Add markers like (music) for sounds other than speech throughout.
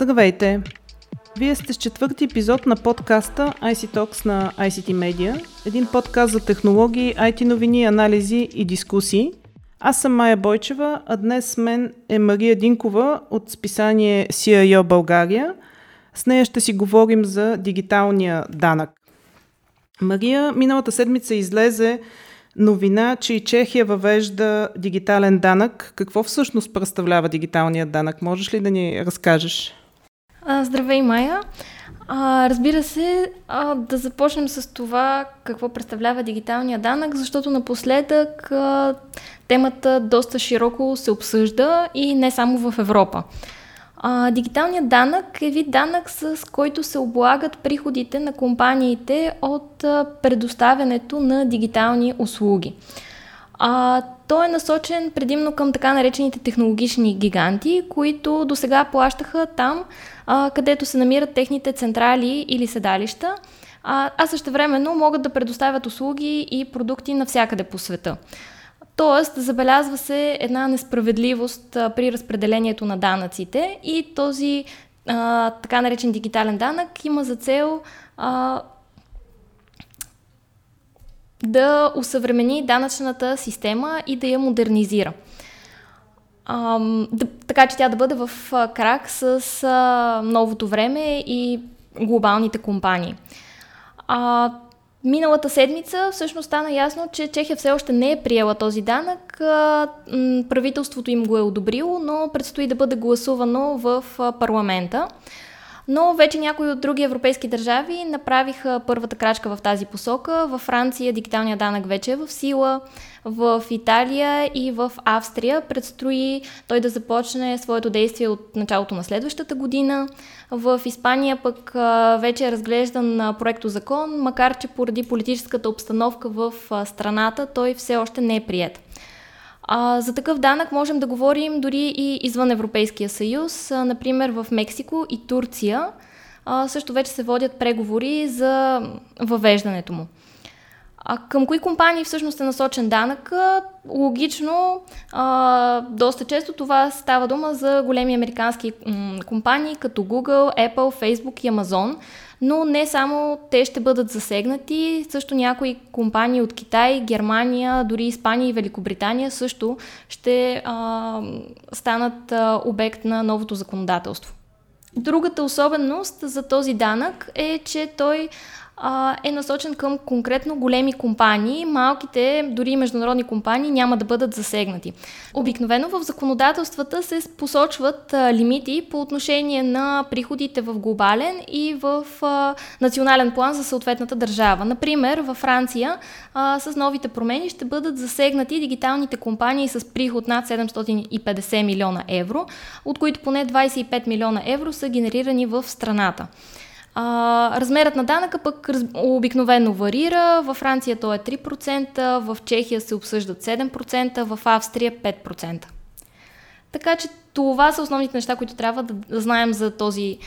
Здравейте! Вие сте с четвърти епизод на подкаста IC Talks на ICT Media, един подкаст за технологии, IT новини, анализи и дискусии. Аз съм Майя Бойчева, а днес с мен е Мария Динкова от списание CIO България. С нея ще си говорим за дигиталния данък. Мария миналата седмица излезе новина, че и Чехия въвежда дигитален данък. Какво всъщност представлява дигиталният данък? Можеш ли да ни разкажеш? Здравей, Майя! А, разбира се, а, да започнем с това какво представлява дигиталния данък, защото напоследък а, темата доста широко се обсъжда и не само в Европа. А, дигиталният данък е вид данък, с който се облагат приходите на компаниите от а, предоставянето на дигитални услуги. А, той е насочен предимно към така наречените технологични гиганти, които до сега плащаха там, а, където се намират техните централи или седалища, а, а също времено могат да предоставят услуги и продукти навсякъде по света. Тоест, забелязва се една несправедливост а, при разпределението на данъците и този а, така наречен дигитален данък има за цел а, да усъвремени данъчната система и да я модернизира. Да, така че тя да бъде в крак с а, новото време и глобалните компании. А, Миналата седмица всъщност стана ясно, че Чехия все още не е приела този данък. Правителството им го е одобрило, но предстои да бъде гласувано в парламента. Но вече някои от други европейски държави направиха първата крачка в тази посока. Във Франция дигиталният данък вече е в сила, в Италия и в Австрия предстои той да започне своето действие от началото на следващата година. В Испания пък вече е разглеждан проекто закон, макар че поради политическата обстановка в страната той все още не е прият. А, за такъв данък можем да говорим дори и извън Европейския съюз. А, например, в Мексико и Турция а, също вече се водят преговори за въвеждането му. А към кои компании всъщност е насочен данък? Логично, а, доста често това става дума за големи американски м- компании, като Google, Apple, Facebook и Amazon, но не само те ще бъдат засегнати, също някои компании от Китай, Германия, дори Испания и Великобритания също ще а, станат а, обект на новото законодателство. Другата особеност за този данък е, че той а, е насочен към конкретно големи компании. Малките, дори международни компании няма да бъдат засегнати. Обикновено в законодателствата се посочват а, лимити по отношение на приходите в глобален и в а, национален план за съответната държава. Например, във Франция а, с новите промени ще бъдат засегнати дигиталните компании с приход над 750 милиона евро, от които поне 25 милиона евро са генерирани в страната. А, размерът на данъка пък раз, обикновено варира. Във Франция то е 3%, в Чехия се обсъждат 7%, в Австрия 5%. Така че това са основните неща, които трябва да, знаем за този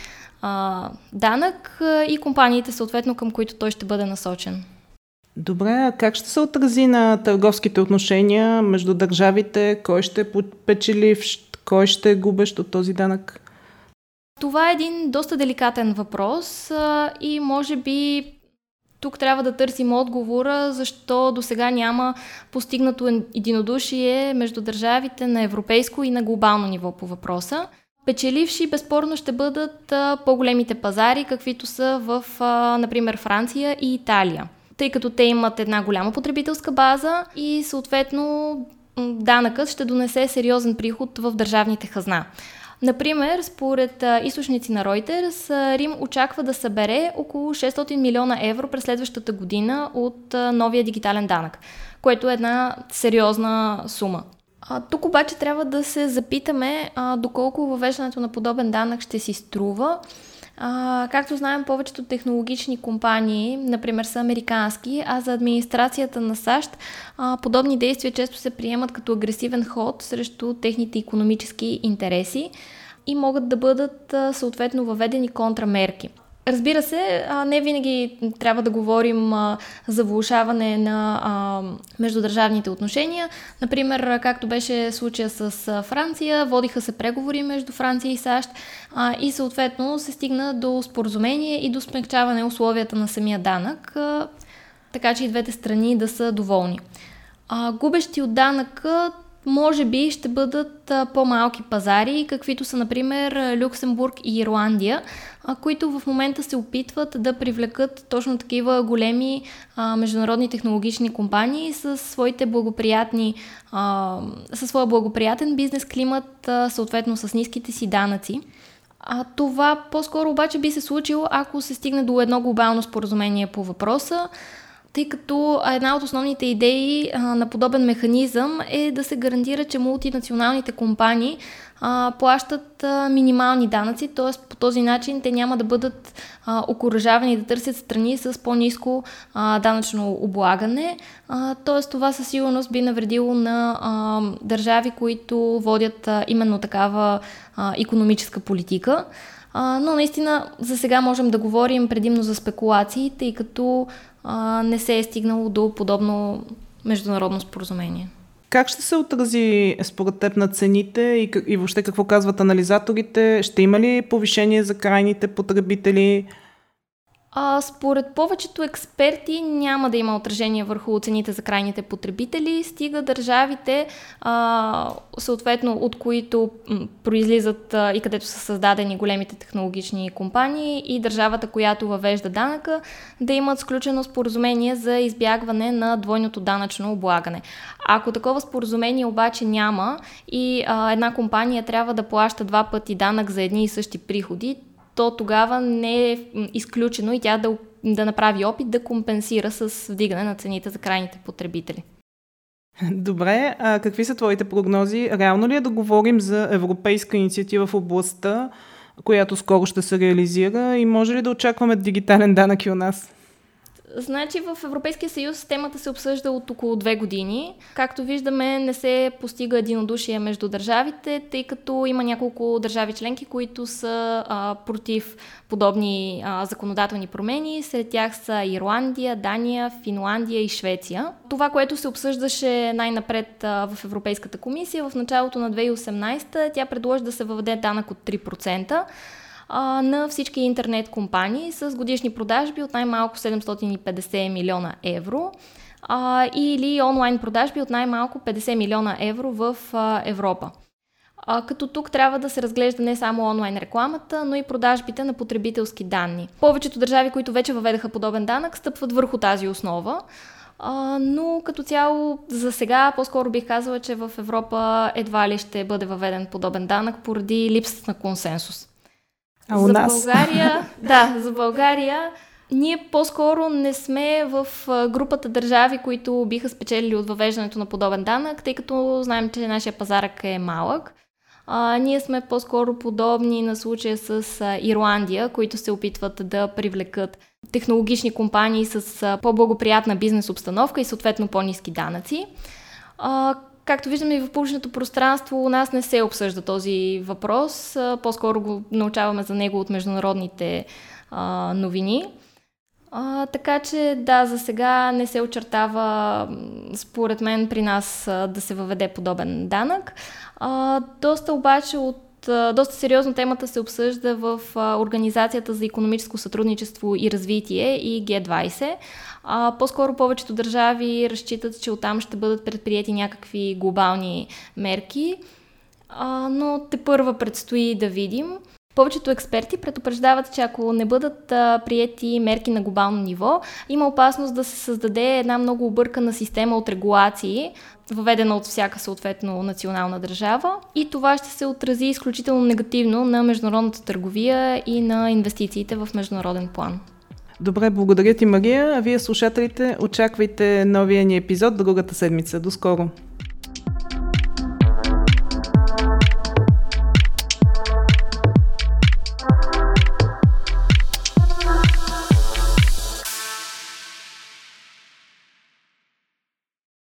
а, данък и компаниите, съответно, към които той ще бъде насочен. Добре, а как ще се отрази на търговските отношения между държавите? Кой ще е кой ще губещ от този данък? Това е един доста деликатен въпрос а, и може би тук трябва да търсим отговора, защо до сега няма постигнато единодушие между държавите на европейско и на глобално ниво по въпроса. Печеливши безспорно ще бъдат а, по-големите пазари, каквито са в, а, например, Франция и Италия, тъй като те имат една голяма потребителска база и съответно данъкът ще донесе сериозен приход в държавните хазна. Например, според източници на Reuters, Рим очаква да събере около 600 милиона евро през следващата година от новия дигитален данък, което е една сериозна сума. А, тук обаче трябва да се запитаме а, доколко въвеждането на подобен данък ще си струва. А, както знаем, повечето технологични компании, например, са американски, а за администрацията на САЩ а, подобни действия често се приемат като агресивен ход срещу техните економически интереси и могат да бъдат съответно въведени контрамерки. Разбира се, не винаги трябва да говорим за влушаване на междудържавните отношения. Например, както беше случая с Франция, водиха се преговори между Франция и САЩ и съответно се стигна до споразумение и до смягчаване условията на самия данък, така че и двете страни да са доволни. Губещи от данъка може би ще бъдат по-малки пазари, каквито са, например, Люксембург и Ирландия, които в момента се опитват да привлекат точно такива големи международни технологични компании с своите благоприятни, със своя благоприятен бизнес климат, съответно с ниските си данъци. А това по-скоро обаче би се случило, ако се стигне до едно глобално споразумение по въпроса тъй като една от основните идеи а, на подобен механизъм е да се гарантира, че мултинационалните компании а, плащат а, минимални данъци, т.е. по този начин те няма да бъдат окоръжавани да търсят страни с по-низко а, данъчно облагане. Т.е. това със сигурност би навредило на а, държави, които водят а, именно такава а, економическа политика. А, но наистина за сега можем да говорим предимно за спекулации, тъй като а, не се е стигнало до подобно международно споразумение. Как ще се отрази според теб на цените и, и въобще какво казват анализаторите? Ще има ли повишение за крайните потребители? А, според повечето експерти няма да има отражение върху цените за крайните потребители, стига държавите, а, съответно от които произлизат а, и където са създадени големите технологични компании и държавата, която въвежда данъка, да имат сключено споразумение за избягване на двойното данъчно облагане. Ако такова споразумение обаче няма и а, една компания трябва да плаща два пъти данък за едни и същи приходи, то тогава не е изключено и тя да, да направи опит да компенсира с вдигане на цените за крайните потребители. Добре, а какви са твоите прогнози? Реално ли е да говорим за европейска инициатива в областта, която скоро ще се реализира и може ли да очакваме дигитален данък и у нас? Значи в Европейския съюз темата се обсъжда от около две години. Както виждаме, не се постига единодушие между държавите, тъй като има няколко държави членки, които са а, против подобни а, законодателни промени. Сред тях са Ирландия, Дания, Финландия и Швеция. Това, което се обсъждаше най-напред а, в Европейската комисия в началото на 2018, тя предложи да се въведе данък от 3% а, на всички интернет компании с годишни продажби от най-малко 750 милиона евро а, или онлайн продажби от най-малко 50 милиона евро в а, Европа. А, като тук трябва да се разглежда не само онлайн рекламата, но и продажбите на потребителски данни. Повечето държави, които вече въведаха подобен данък, стъпват върху тази основа. А, но като цяло за сега по-скоро бих казала, че в Европа едва ли ще бъде въведен подобен данък поради липсата на консенсус. А у за нас? България, (laughs) да, за България ние по-скоро не сме в групата държави, които биха спечелили от въвеждането на подобен данък, тъй като знаем, че нашия пазарък е малък. А, ние сме по-скоро подобни на случая с а, Ирландия, които се опитват да привлекат технологични компании с а, по-благоприятна бизнес обстановка и съответно по-низки данъци. А, Както виждаме и в публичното пространство, у нас не се обсъжда този въпрос. По-скоро го научаваме за него от международните а, новини. А, така че да, за сега не се очертава, според мен, при нас да се въведе подобен данък. А, доста обаче от доста сериозно темата се обсъжда в Организацията за економическо сътрудничество и развитие и Г20. А, по-скоро повечето държави разчитат, че оттам ще бъдат предприяти някакви глобални мерки, а, но те първа предстои да видим. Повечето експерти предупреждават, че ако не бъдат приети мерки на глобално ниво, има опасност да се създаде една много объркана система от регулации, въведена от всяка съответно национална държава и това ще се отрази изключително негативно на международната търговия и на инвестициите в международен план. Добре, благодаря ти, Мария. А вие, слушателите, очаквайте новия ни епизод другата седмица. До скоро!